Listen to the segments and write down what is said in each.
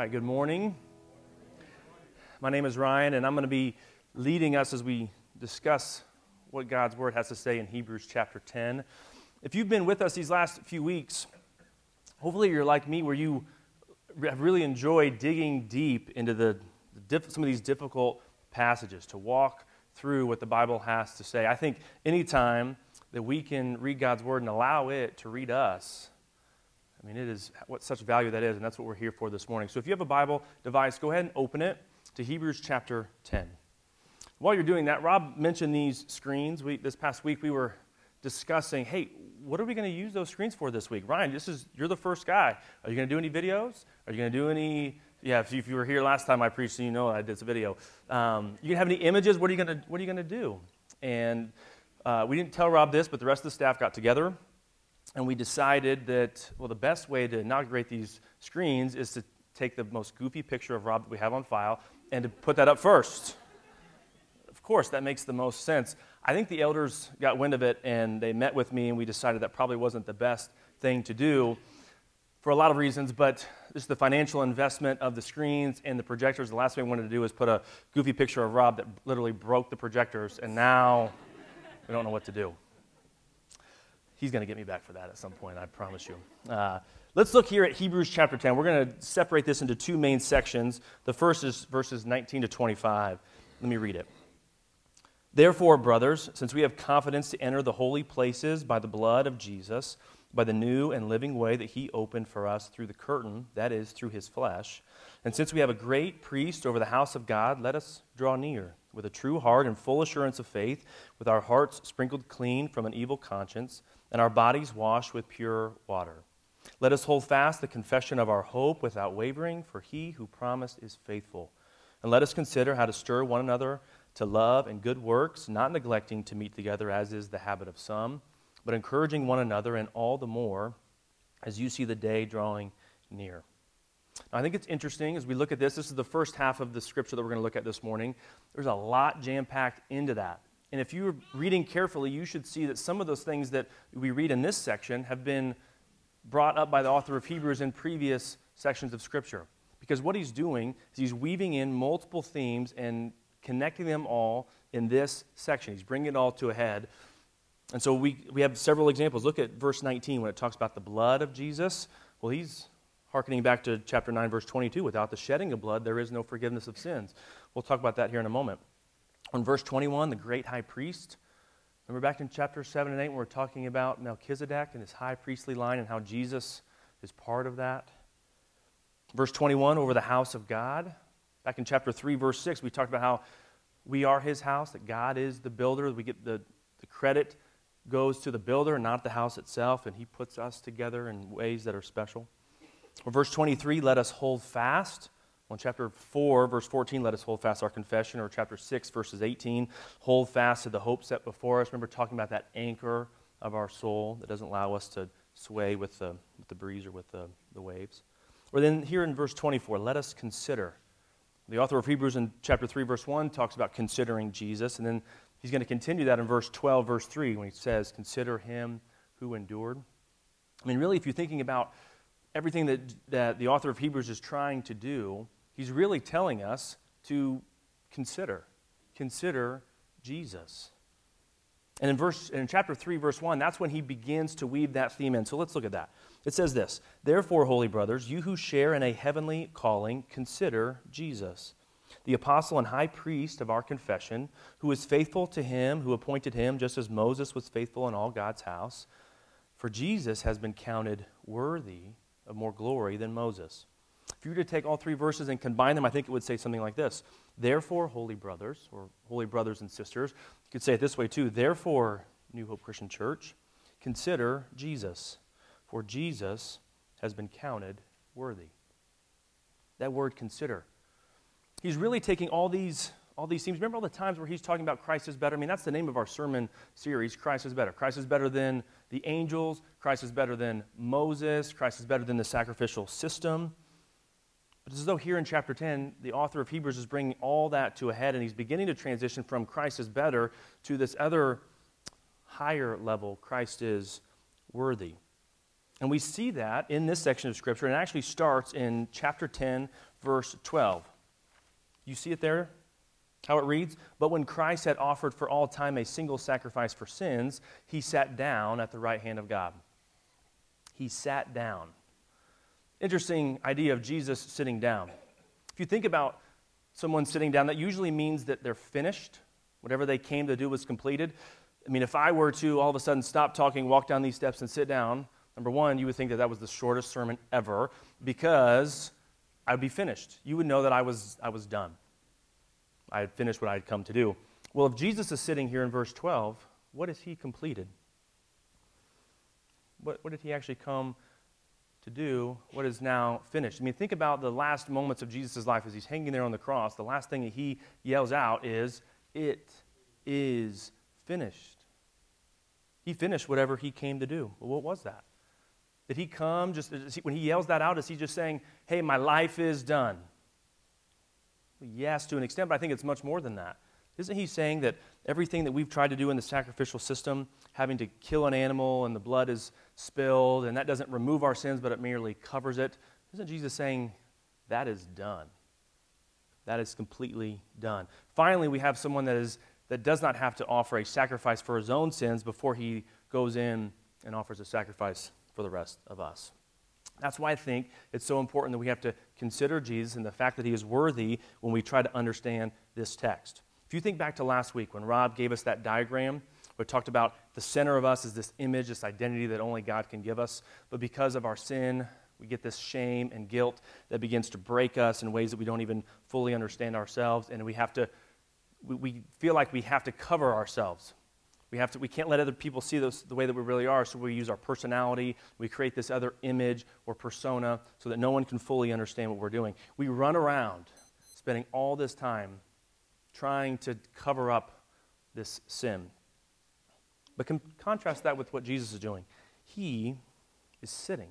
right, good morning. My name is Ryan, and I'm going to be leading us as we discuss what God's Word has to say in Hebrews chapter 10. If you've been with us these last few weeks, hopefully you're like me where you have really enjoyed digging deep into the some of these difficult passages to walk through what the Bible has to say. I think anytime that we can read God's Word and allow it to read us, I mean, it is what such value that is, and that's what we're here for this morning. So if you have a Bible device, go ahead and open it to Hebrews chapter 10. While you're doing that, Rob mentioned these screens. We, this past week, we were discussing, hey, what are we going to use those screens for this week? Ryan, this is you're the first guy. Are you going to do any videos? Are you going to do any? Yeah, if you, if you were here last time I preached, you know I did this video. Um, you have any images? What are you going to What are you to do? And uh, we didn't tell Rob this, but the rest of the staff got together and we decided that, well, the best way to inaugurate these screens is to take the most goofy picture of Rob that we have on file and to put that up first. Of course, that makes the most sense. I think the elders got wind of it and they met with me, and we decided that probably wasn't the best thing to do for a lot of reasons, but just the financial investment of the screens and the projectors. The last thing we wanted to do was put a goofy picture of Rob that literally broke the projectors, and now we don't know what to do. He's going to get me back for that at some point, I promise you. Uh, let's look here at Hebrews chapter 10. We're going to separate this into two main sections. The first is verses 19 to 25. Let me read it. Therefore, brothers, since we have confidence to enter the holy places by the blood of Jesus, by the new and living way that he opened for us through the curtain, that is, through his flesh, and since we have a great priest over the house of God, let us draw near with a true heart and full assurance of faith, with our hearts sprinkled clean from an evil conscience and our bodies washed with pure water. Let us hold fast the confession of our hope without wavering, for he who promised is faithful. And let us consider how to stir one another to love and good works, not neglecting to meet together as is the habit of some, but encouraging one another, and all the more as you see the day drawing near. Now, I think it's interesting as we look at this. This is the first half of the scripture that we're going to look at this morning. There's a lot jam packed into that. And if you're reading carefully, you should see that some of those things that we read in this section have been brought up by the author of Hebrews in previous sections of Scripture. Because what he's doing is he's weaving in multiple themes and connecting them all in this section. He's bringing it all to a head. And so we, we have several examples. Look at verse 19 when it talks about the blood of Jesus. Well, he's hearkening back to chapter 9, verse 22. Without the shedding of blood, there is no forgiveness of sins. We'll talk about that here in a moment. In verse 21, the great high priest. Remember back in chapter 7 and 8 when we're talking about Melchizedek and his high priestly line and how Jesus is part of that? Verse 21, over the house of God. Back in chapter 3, verse 6, we talked about how we are his house, that God is the builder. We get the, the credit goes to the builder, not the house itself, and he puts us together in ways that are special. Or verse 23, let us hold fast in chapter 4, verse 14, let us hold fast our confession, or chapter 6, verses 18, hold fast to the hope set before us. Remember talking about that anchor of our soul that doesn't allow us to sway with the, with the breeze or with the, the waves. Or then here in verse 24, let us consider. The author of Hebrews in chapter 3, verse 1 talks about considering Jesus, and then he's going to continue that in verse 12, verse 3, when he says, Consider him who endured. I mean, really, if you're thinking about everything that, that the author of Hebrews is trying to do, he's really telling us to consider. Consider Jesus. And in verse in chapter 3 verse 1, that's when he begins to weave that theme in. So let's look at that. It says this, "Therefore, holy brothers, you who share in a heavenly calling, consider Jesus, the apostle and high priest of our confession, who is faithful to him who appointed him just as Moses was faithful in all God's house. For Jesus has been counted worthy of more glory than Moses." If you were to take all three verses and combine them, I think it would say something like this Therefore, holy brothers, or holy brothers and sisters, you could say it this way too. Therefore, New Hope Christian Church, consider Jesus, for Jesus has been counted worthy. That word consider. He's really taking all these all these themes. Remember all the times where he's talking about Christ is better? I mean, that's the name of our sermon series Christ is better. Christ is better than the angels. Christ is better than Moses. Christ is better than the sacrificial system. But it's as though here in chapter 10, the author of Hebrews is bringing all that to a head, and he's beginning to transition from Christ is better to this other higher level Christ is worthy. And we see that in this section of Scripture, and it actually starts in chapter 10, verse 12. You see it there? How it reads? But when Christ had offered for all time a single sacrifice for sins, he sat down at the right hand of God. He sat down. Interesting idea of Jesus sitting down. If you think about someone sitting down, that usually means that they're finished. Whatever they came to do was completed. I mean, if I were to all of a sudden stop talking, walk down these steps, and sit down, number one, you would think that that was the shortest sermon ever because I'd be finished. You would know that I was, I was done. I had finished what I had come to do. Well, if Jesus is sitting here in verse 12, what has he completed? What, what did he actually come to do? What is now finished? I mean, think about the last moments of Jesus' life as he's hanging there on the cross. The last thing that he yells out is, It is finished. He finished whatever he came to do. Well, what was that? Did he come just, he, when he yells that out, is he just saying, Hey, my life is done? Yes, to an extent, but I think it's much more than that. Isn't he saying that everything that we've tried to do in the sacrificial system, having to kill an animal and the blood is spilled, and that doesn't remove our sins, but it merely covers it? Isn't Jesus saying that is done? That is completely done. Finally, we have someone that, is, that does not have to offer a sacrifice for his own sins before he goes in and offers a sacrifice for the rest of us. That's why I think it's so important that we have to consider Jesus and the fact that he is worthy when we try to understand this text. If you think back to last week when Rob gave us that diagram, we talked about the center of us is this image, this identity that only God can give us. But because of our sin, we get this shame and guilt that begins to break us in ways that we don't even fully understand ourselves. And we have to, we, we feel like we have to cover ourselves we, have to, we can't let other people see those, the way that we really are, so we use our personality. We create this other image or persona so that no one can fully understand what we're doing. We run around spending all this time trying to cover up this sin. But com- contrast that with what Jesus is doing. He is sitting.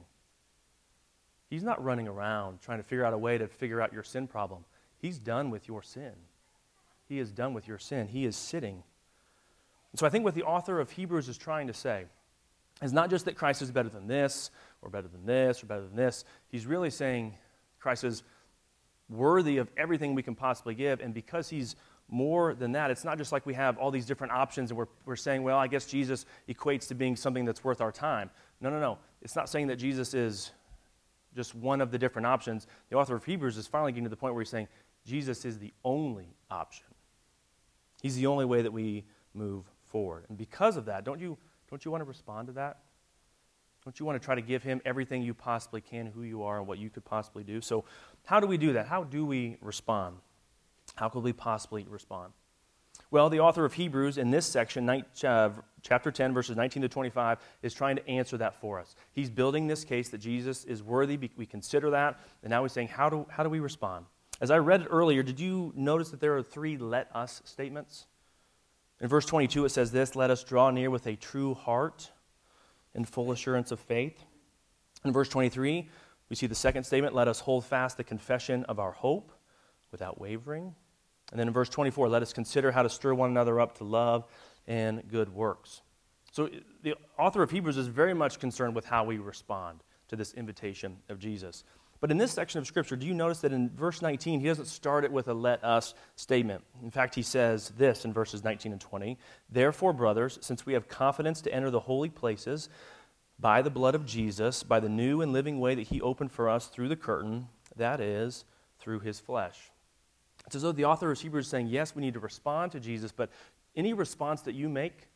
He's not running around trying to figure out a way to figure out your sin problem. He's done with your sin. He is done with your sin. He is sitting and so I think what the author of Hebrews is trying to say is not just that Christ is better than this, or better than this, or better than this. He's really saying Christ is worthy of everything we can possibly give. And because he's more than that, it's not just like we have all these different options and we're, we're saying, well, I guess Jesus equates to being something that's worth our time. No, no, no. It's not saying that Jesus is just one of the different options. The author of Hebrews is finally getting to the point where he's saying Jesus is the only option. He's the only way that we move forward. And because of that, don't you, don't you want to respond to that? Don't you want to try to give him everything you possibly can, who you are, and what you could possibly do? So, how do we do that? How do we respond? How could we possibly respond? Well, the author of Hebrews in this section, uh, chapter 10, verses 19 to 25, is trying to answer that for us. He's building this case that Jesus is worthy. We consider that. And now he's saying, how do, how do we respond? As I read it earlier, did you notice that there are three let us statements? In verse 22, it says this Let us draw near with a true heart and full assurance of faith. In verse 23, we see the second statement Let us hold fast the confession of our hope without wavering. And then in verse 24, let us consider how to stir one another up to love and good works. So the author of Hebrews is very much concerned with how we respond to this invitation of Jesus. But in this section of Scripture, do you notice that in verse 19, he doesn't start it with a let us statement? In fact, he says this in verses 19 and 20 Therefore, brothers, since we have confidence to enter the holy places by the blood of Jesus, by the new and living way that he opened for us through the curtain, that is, through his flesh. It's as though the author of Hebrews is saying, yes, we need to respond to Jesus, but any response that you make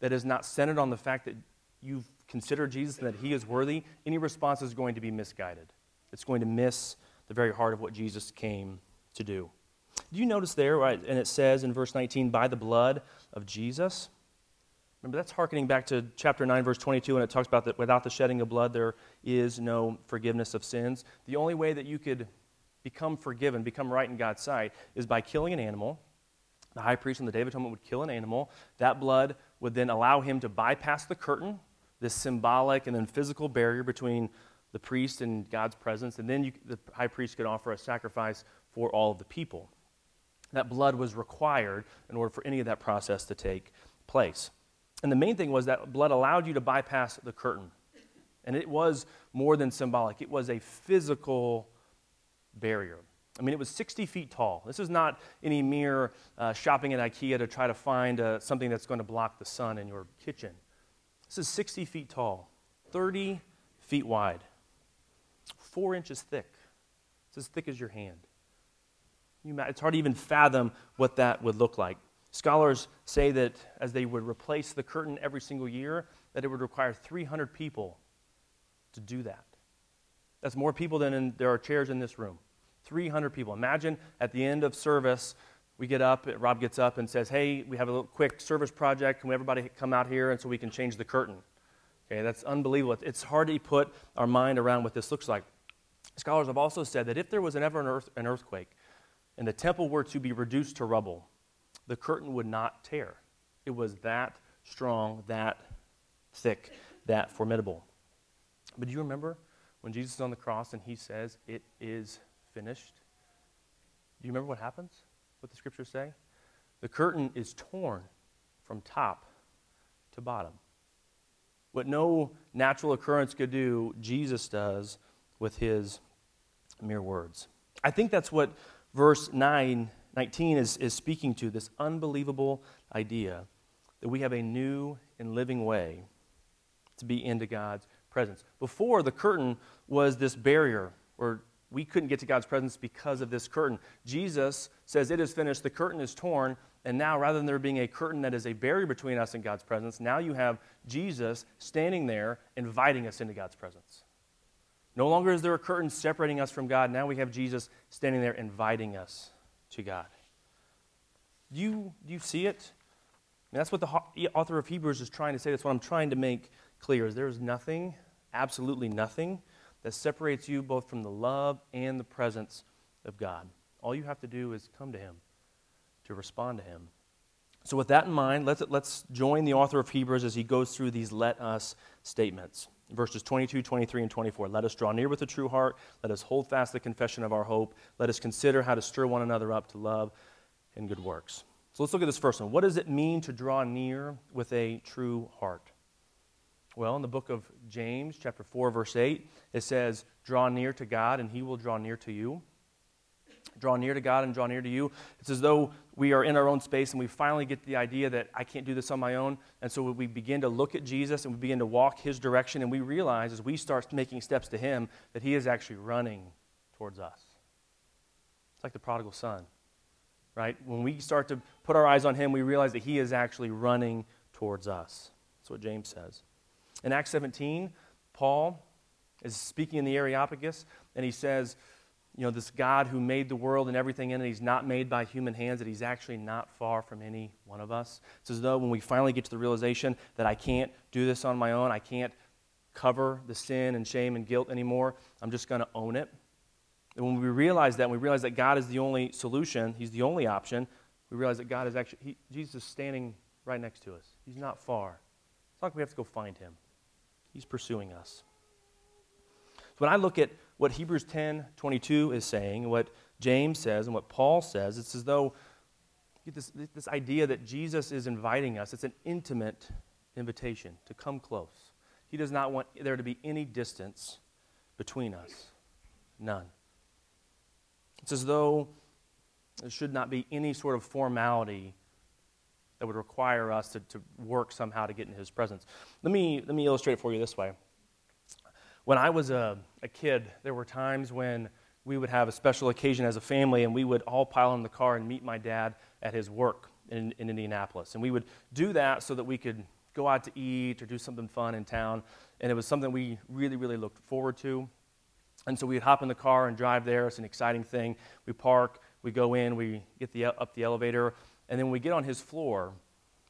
that is not centered on the fact that you've considered Jesus and that he is worthy, any response is going to be misguided. It's going to miss the very heart of what Jesus came to do. Do you notice there, right, and it says in verse 19, by the blood of Jesus? Remember, that's harkening back to chapter 9, verse 22, when it talks about that without the shedding of blood, there is no forgiveness of sins. The only way that you could become forgiven, become right in God's sight, is by killing an animal. The high priest on the Day of Atonement would kill an animal. That blood would then allow him to bypass the curtain, this symbolic and then physical barrier between the priest and God's presence, and then you, the high priest could offer a sacrifice for all of the people. That blood was required in order for any of that process to take place. And the main thing was that blood allowed you to bypass the curtain. And it was more than symbolic, it was a physical barrier. I mean, it was 60 feet tall. This is not any mere uh, shopping at IKEA to try to find uh, something that's going to block the sun in your kitchen. This is 60 feet tall, 30 feet wide, four inches thick. It's as thick as your hand. it's hard to even fathom what that would look like. Scholars say that as they would replace the curtain every single year, that it would require 300 people to do that. That's more people than in, there are chairs in this room. 300 people. Imagine at the end of service, we get up, Rob gets up and says, Hey, we have a little quick service project. Can everybody come out here and so we can change the curtain? Okay, that's unbelievable. It's hard to put our mind around what this looks like. Scholars have also said that if there was ever an, earth, an earthquake and the temple were to be reduced to rubble, the curtain would not tear. It was that strong, that thick, that formidable. But do you remember when Jesus is on the cross and he says, It is finished? Do you remember what happens? What the scriptures say? The curtain is torn from top to bottom. What no natural occurrence could do, Jesus does with his mere words. I think that's what verse 9, 19 is, is speaking to this unbelievable idea that we have a new and living way to be into God's presence. Before, the curtain was this barrier or we couldn't get to God's presence because of this curtain. Jesus says, It is finished, the curtain is torn, and now rather than there being a curtain that is a barrier between us and God's presence, now you have Jesus standing there inviting us into God's presence. No longer is there a curtain separating us from God. Now we have Jesus standing there inviting us to God. Do you, do you see it? And that's what the author of Hebrews is trying to say. That's what I'm trying to make clear. Is there is nothing, absolutely nothing, that separates you both from the love and the presence of God. All you have to do is come to Him, to respond to Him. So, with that in mind, let's, let's join the author of Hebrews as he goes through these let us statements. Verses 22, 23, and 24. Let us draw near with a true heart. Let us hold fast the confession of our hope. Let us consider how to stir one another up to love and good works. So let's look at this first one. What does it mean to draw near with a true heart? Well, in the book of James, chapter 4, verse 8, it says, Draw near to God, and he will draw near to you. Draw near to God and draw near to you. It's as though we are in our own space and we finally get the idea that I can't do this on my own. And so we begin to look at Jesus and we begin to walk his direction, and we realize as we start making steps to him that he is actually running towards us. It's like the prodigal son, right? When we start to put our eyes on him, we realize that he is actually running towards us. That's what James says. In Acts 17, Paul is speaking in the Areopagus, and he says, you know, this God who made the world and everything in it, he's not made by human hands, that he's actually not far from any one of us. It's as though when we finally get to the realization that I can't do this on my own, I can't cover the sin and shame and guilt anymore, I'm just going to own it. And when we realize that, and we realize that God is the only solution, he's the only option, we realize that God is actually, he, Jesus is standing right next to us. He's not far. It's not like we have to go find him. He's pursuing us. So when I look at what Hebrews 10 22 is saying, what James says, and what Paul says, it's as though this, this idea that Jesus is inviting us. It's an intimate invitation to come close. He does not want there to be any distance between us. None. It's as though there should not be any sort of formality that would require us to, to work somehow to get in his presence. Let me, let me illustrate for you this way. When I was a, a kid, there were times when we would have a special occasion as a family and we would all pile in the car and meet my dad at his work in, in Indianapolis. And we would do that so that we could go out to eat or do something fun in town. And it was something we really, really looked forward to. And so we'd hop in the car and drive there. It's an exciting thing. We park, we go in, we get the, up the elevator, and then when we get on his floor,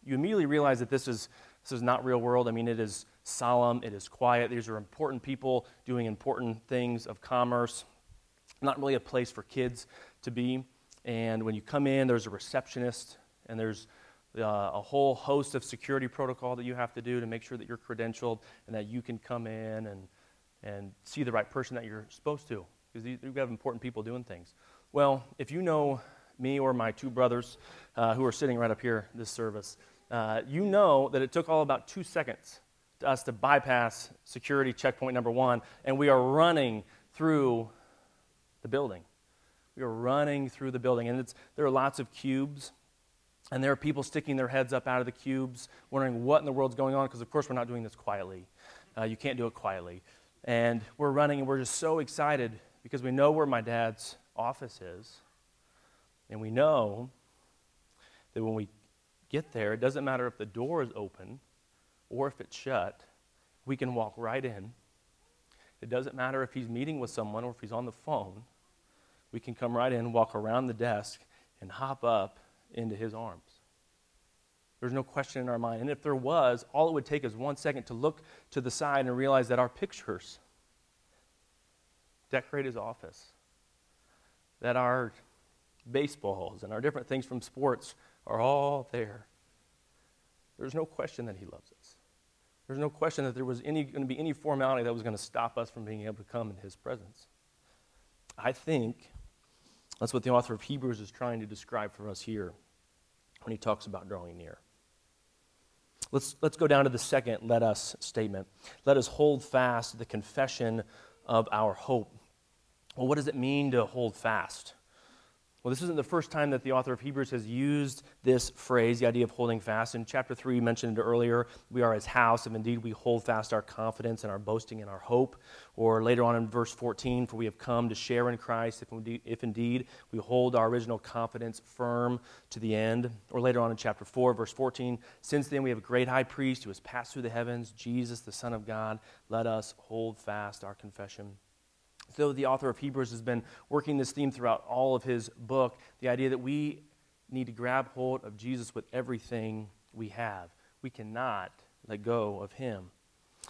you immediately realize that this is, this is not real world. I mean, it is solemn, it is quiet. These are important people doing important things of commerce. Not really a place for kids to be. And when you come in, there's a receptionist, and there's uh, a whole host of security protocol that you have to do to make sure that you're credentialed and that you can come in and, and see the right person that you're supposed to. Because you have important people doing things. Well, if you know me or my two brothers uh, who are sitting right up here this service, uh, you know that it took all about two seconds to us to bypass security checkpoint number one, and we are running through the building. We are running through the building, and there are lots of cubes, and there are people sticking their heads up out of the cubes, wondering what in the world's going on, because of course we're not doing this quietly. Uh, you can't do it quietly. And we're running, and we're just so excited because we know where my dad's office is, and we know that when we get there, it doesn't matter if the door is open or if it's shut, we can walk right in. It doesn't matter if he's meeting with someone or if he's on the phone. We can come right in, walk around the desk, and hop up into his arms. There's no question in our mind. And if there was, all it would take is one second to look to the side and realize that our pictures decorate his office, that our baseballs and our different things from sports are all there. There's no question that he loves us. There's no question that there was any, going to be any formality that was going to stop us from being able to come in his presence. I think that's what the author of Hebrews is trying to describe for us here when he talks about drawing near. Let's, let's go down to the second let us statement. Let us hold fast the confession of our hope. Well, what does it mean to hold fast? Well, this isn't the first time that the author of Hebrews has used this phrase, the idea of holding fast. In chapter 3, we mentioned it earlier, we are his house, if indeed we hold fast our confidence and our boasting and our hope. Or later on in verse 14, for we have come to share in Christ, if indeed, if indeed we hold our original confidence firm to the end. Or later on in chapter 4, verse 14, since then we have a great high priest who has passed through the heavens, Jesus, the Son of God. Let us hold fast our confession though the author of Hebrews has been working this theme throughout all of his book, the idea that we need to grab hold of Jesus with everything we have. We cannot let go of him.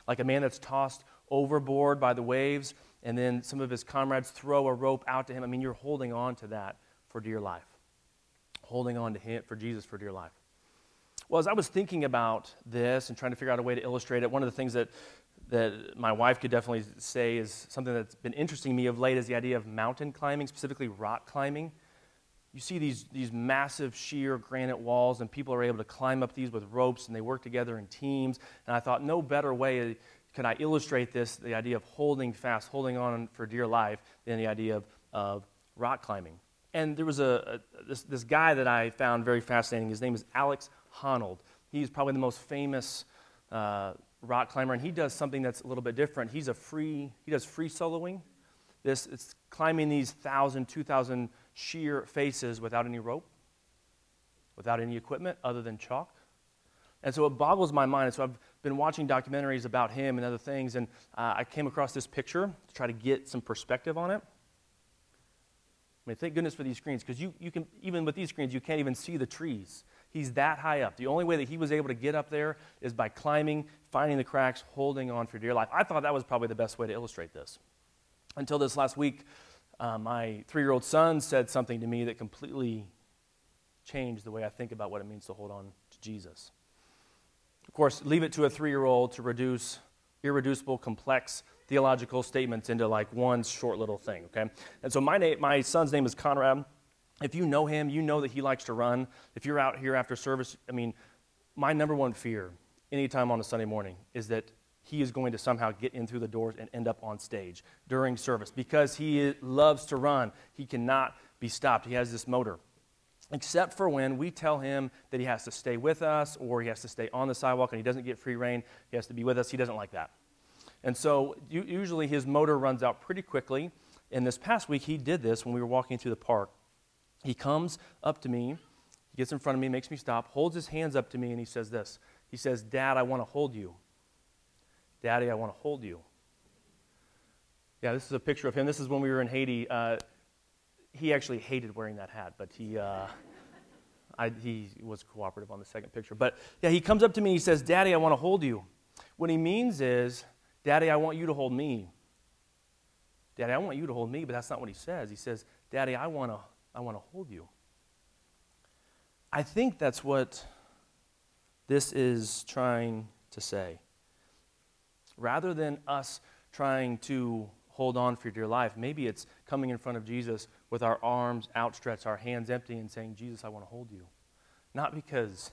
Like a man that's tossed overboard by the waves, and then some of his comrades throw a rope out to him. I mean, you're holding on to that for dear life. Holding on to him for Jesus for dear life. Well, as I was thinking about this and trying to figure out a way to illustrate it, one of the things that that my wife could definitely say is something that's been interesting me of late is the idea of mountain climbing, specifically rock climbing. You see these, these massive sheer granite walls, and people are able to climb up these with ropes, and they work together in teams. And I thought, no better way could I illustrate this, the idea of holding fast, holding on for dear life, than the idea of, of rock climbing. And there was a, a this, this guy that I found very fascinating. His name is Alex Honnold. He's probably the most famous uh, rock climber, and he does something that's a little bit different. He's a free, he does free soloing. This, it's climbing these thousand, two thousand sheer faces without any rope, without any equipment other than chalk. And so it boggles my mind. And so I've been watching documentaries about him and other things, and uh, I came across this picture to try to get some perspective on it. I mean, thank goodness for these screens, because you, you can, even with these screens, you can't even see the trees. He's that high up. The only way that he was able to get up there is by climbing, finding the cracks, holding on for dear life. I thought that was probably the best way to illustrate this. Until this last week, uh, my three year old son said something to me that completely changed the way I think about what it means to hold on to Jesus. Of course, leave it to a three year old to reduce irreducible, complex theological statements into like one short little thing, okay? And so my, na- my son's name is Conrad. If you know him, you know that he likes to run. If you're out here after service, I mean, my number one fear anytime on a Sunday morning is that he is going to somehow get in through the doors and end up on stage during service because he loves to run. He cannot be stopped. He has this motor. Except for when we tell him that he has to stay with us or he has to stay on the sidewalk and he doesn't get free reign, he has to be with us. He doesn't like that. And so usually his motor runs out pretty quickly. And this past week he did this when we were walking through the park. He comes up to me, he gets in front of me, makes me stop, holds his hands up to me, and he says this. He says, Dad, I want to hold you. Daddy, I want to hold you. Yeah, this is a picture of him. This is when we were in Haiti. Uh, he actually hated wearing that hat, but he, uh, I, he was cooperative on the second picture. But yeah, he comes up to me, he says, Daddy, I want to hold you. What he means is, Daddy, I want you to hold me. Daddy, I want you to hold me, but that's not what he says. He says, Daddy, I want to I want to hold you. I think that's what this is trying to say. Rather than us trying to hold on for dear life, maybe it's coming in front of Jesus with our arms outstretched, our hands empty, and saying, Jesus, I want to hold you. Not because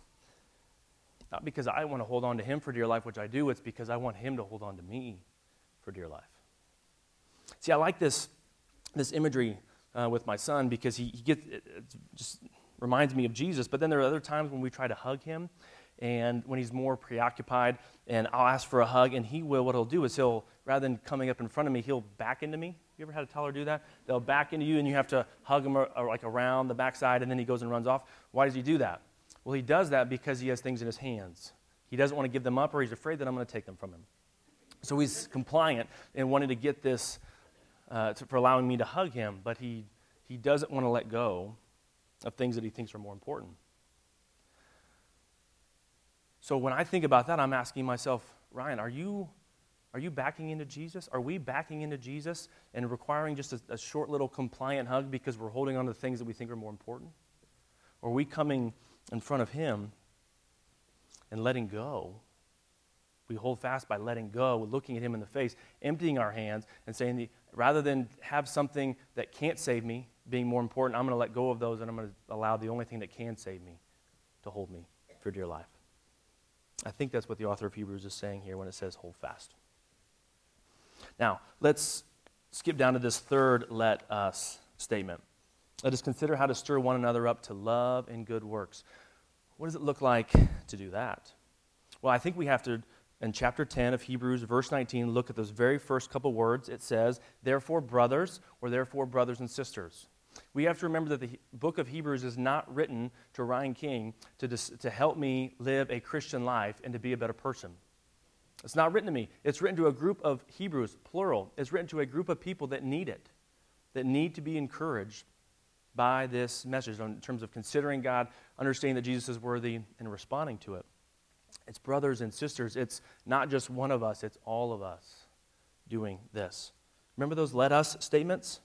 Not because I want to hold on to him for dear life, which I do, it's because I want him to hold on to me for dear life. See, I like this, this imagery uh, with my son because he, he gets, it, it just reminds me of Jesus. But then there are other times when we try to hug him and when he's more preoccupied and I'll ask for a hug and he will, what he'll do is he'll, rather than coming up in front of me, he'll back into me. You ever had a toddler do that? They'll back into you and you have to hug him or, or like around the backside and then he goes and runs off. Why does he do that? Well, he does that because he has things in his hands. He doesn't want to give them up or he's afraid that I'm going to take them from him. So he's compliant and wanting to get this uh, to, for allowing me to hug him, but he, he doesn't want to let go of things that he thinks are more important. So when I think about that, I'm asking myself, Ryan, are you, are you backing into Jesus? Are we backing into Jesus and requiring just a, a short little compliant hug because we're holding on to things that we think are more important? Or are we coming in front of Him and letting go we hold fast by letting go, looking at Him in the face, emptying our hands, and saying, rather than have something that can't save me being more important, I'm going to let go of those and I'm going to allow the only thing that can save me to hold me for dear life. I think that's what the author of Hebrews is saying here when it says hold fast. Now, let's skip down to this third let us statement. Let us consider how to stir one another up to love and good works. What does it look like to do that? Well, I think we have to in chapter 10 of Hebrews, verse 19, look at those very first couple words. It says, Therefore, brothers, or therefore, brothers and sisters. We have to remember that the book of Hebrews is not written to Ryan King to, dis- to help me live a Christian life and to be a better person. It's not written to me. It's written to a group of Hebrews, plural. It's written to a group of people that need it, that need to be encouraged by this message in terms of considering God, understanding that Jesus is worthy, and responding to it. It's brothers and sisters. It's not just one of us, it's all of us doing this. Remember those let us statements?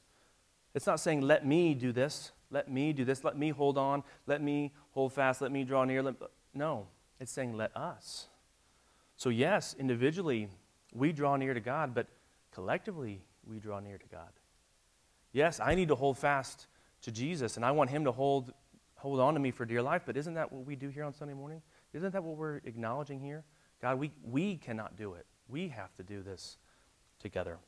It's not saying, let me do this, let me do this, let me hold on, let me hold fast, let me draw near. Let, no, it's saying, let us. So, yes, individually, we draw near to God, but collectively, we draw near to God. Yes, I need to hold fast to Jesus, and I want Him to hold, hold on to me for dear life, but isn't that what we do here on Sunday morning? Isn't that what we're acknowledging here? God, we, we cannot do it. We have to do this together.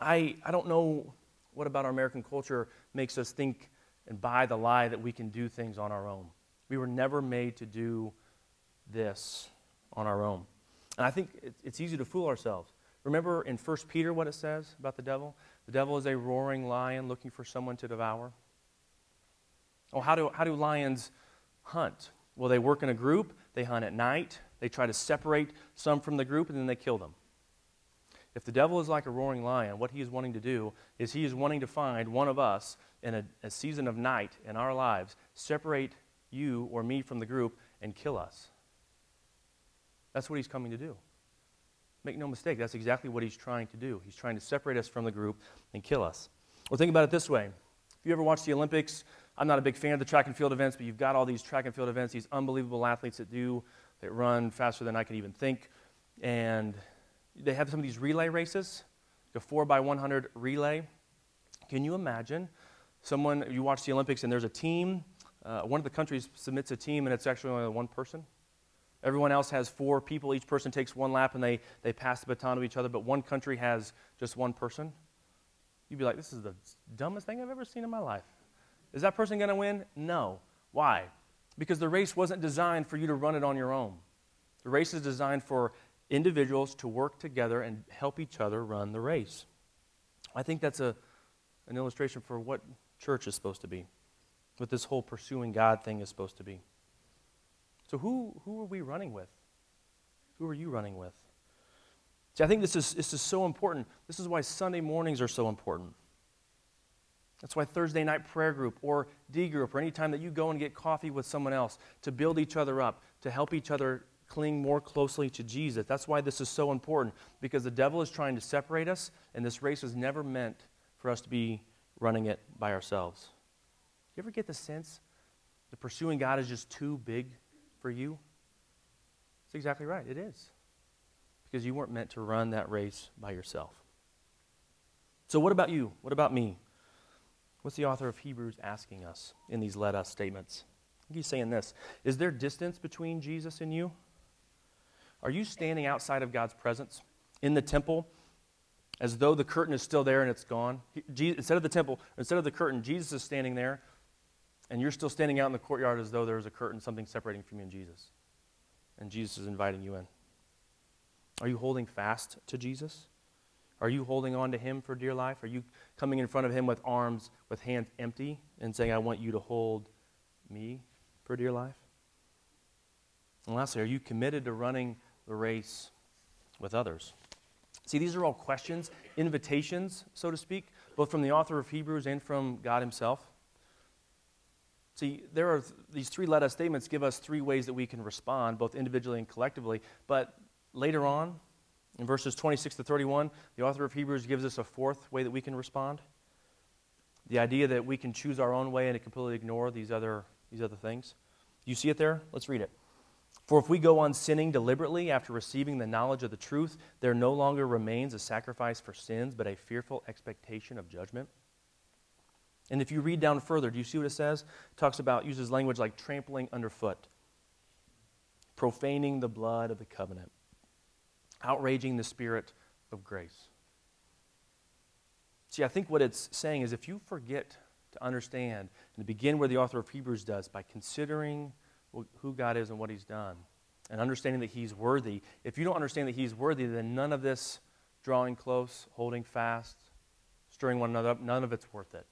I, I don't know what about our American culture makes us think and buy the lie that we can do things on our own. We were never made to do this on our own. And I think it's easy to fool ourselves. Remember in 1 Peter what it says about the devil? The devil is a roaring lion looking for someone to devour. Oh, how do, how do lions hunt? Well, they work in a group, they hunt at night, they try to separate some from the group, and then they kill them. If the devil is like a roaring lion, what he is wanting to do is he is wanting to find one of us in a, a season of night in our lives, separate you or me from the group, and kill us. That's what he's coming to do. Make no mistake, that's exactly what he's trying to do. He's trying to separate us from the group and kill us. Well, think about it this way. If you ever watch the Olympics, I'm not a big fan of the track and field events, but you've got all these track and field events, these unbelievable athletes that do, that run faster than I could even think. And they have some of these relay races, the 4 by 100 relay. Can you imagine someone, you watch the Olympics and there's a team, uh, one of the countries submits a team and it's actually only one person? Everyone else has four people. Each person takes one lap and they, they pass the baton to each other, but one country has just one person. You'd be like, this is the dumbest thing I've ever seen in my life. Is that person going to win? No. Why? Because the race wasn't designed for you to run it on your own. The race is designed for individuals to work together and help each other run the race. I think that's a, an illustration for what church is supposed to be, what this whole pursuing God thing is supposed to be. So, who, who are we running with? Who are you running with? See, I think this is, this is so important. This is why Sunday mornings are so important. That's why Thursday night prayer group or D group or any time that you go and get coffee with someone else to build each other up, to help each other cling more closely to Jesus. That's why this is so important because the devil is trying to separate us, and this race was never meant for us to be running it by ourselves. You ever get the sense that pursuing God is just too big for you? That's exactly right. It is. Because you weren't meant to run that race by yourself. So, what about you? What about me? What's the author of Hebrews asking us in these let us statements? He's saying this Is there distance between Jesus and you? Are you standing outside of God's presence in the temple as though the curtain is still there and it's gone? Instead of the temple, instead of the curtain, Jesus is standing there, and you're still standing out in the courtyard as though there's a curtain, something separating from you and Jesus. And Jesus is inviting you in. Are you holding fast to Jesus? Are you holding on to Him for dear life? Are you coming in front of Him with arms, with hands empty, and saying, I want you to hold me for dear life? And lastly, are you committed to running the race with others? See, these are all questions, invitations, so to speak, both from the author of Hebrews and from God Himself. See, there are these three let us statements give us three ways that we can respond, both individually and collectively. But later on, in verses 26 to 31, the author of Hebrews gives us a fourth way that we can respond. The idea that we can choose our own way and completely ignore these other, these other things. You see it there? Let's read it. For if we go on sinning deliberately after receiving the knowledge of the truth, there no longer remains a sacrifice for sins, but a fearful expectation of judgment. And if you read down further, do you see what it says? It talks about, uses language like trampling underfoot, profaning the blood of the covenant, outraging the spirit of grace. See, I think what it's saying is if you forget to understand and to begin where the author of Hebrews does by considering who God is and what He's done, and understanding that He's worthy. If you don't understand that He's worthy, then none of this drawing close, holding fast, stirring one another up, none of it's worth it.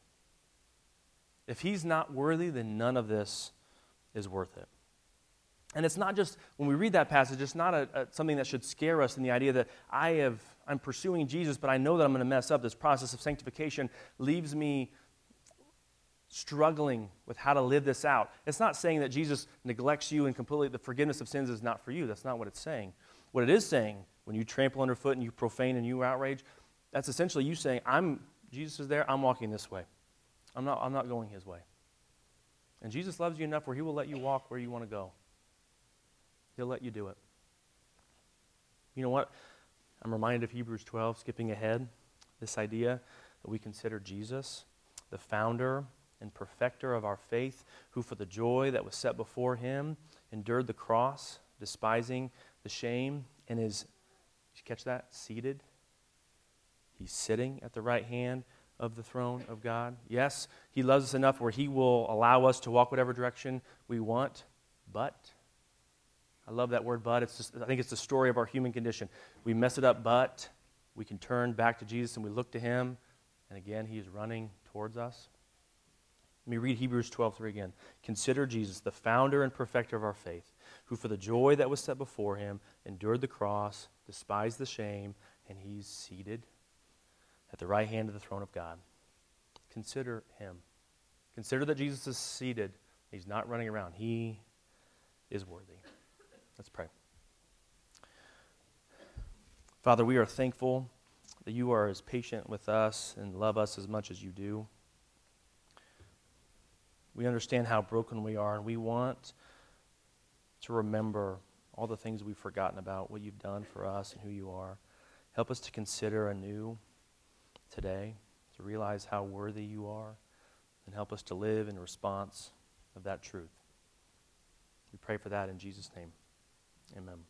If He's not worthy, then none of this is worth it. And it's not just, when we read that passage, it's not a, a, something that should scare us in the idea that I have, I'm pursuing Jesus, but I know that I'm going to mess up. This process of sanctification leaves me struggling with how to live this out. It's not saying that Jesus neglects you and completely the forgiveness of sins is not for you. That's not what it's saying. What it is saying, when you trample underfoot and you profane and you outrage, that's essentially you saying, I'm Jesus is there, I'm walking this way. I'm not, I'm not going his way. And Jesus loves you enough where he will let you walk where you want to go. He'll let you do it. You know what? I'm reminded of Hebrews 12, skipping ahead, this idea that we consider Jesus, the founder and perfecter of our faith, who for the joy that was set before him endured the cross, despising the shame, and is, did you catch that? Seated. He's sitting at the right hand of the throne of God. Yes, he loves us enough where he will allow us to walk whatever direction we want, but I love that word but. It's just, I think it's the story of our human condition. We mess it up, but we can turn back to Jesus and we look to him, and again, he is running towards us. Let me read Hebrews 12:3 again. Consider Jesus, the founder and perfecter of our faith, who for the joy that was set before him endured the cross, despised the shame, and he's seated at the right hand of the throne of God. Consider him. Consider that Jesus is seated. He's not running around. He is worthy. Let's pray. Father, we are thankful that you are as patient with us and love us as much as you do. We understand how broken we are, and we want to remember all the things we've forgotten about, what you've done for us and who you are. Help us to consider anew today, to realize how worthy you are, and help us to live in response of that truth. We pray for that in Jesus' name. Amen.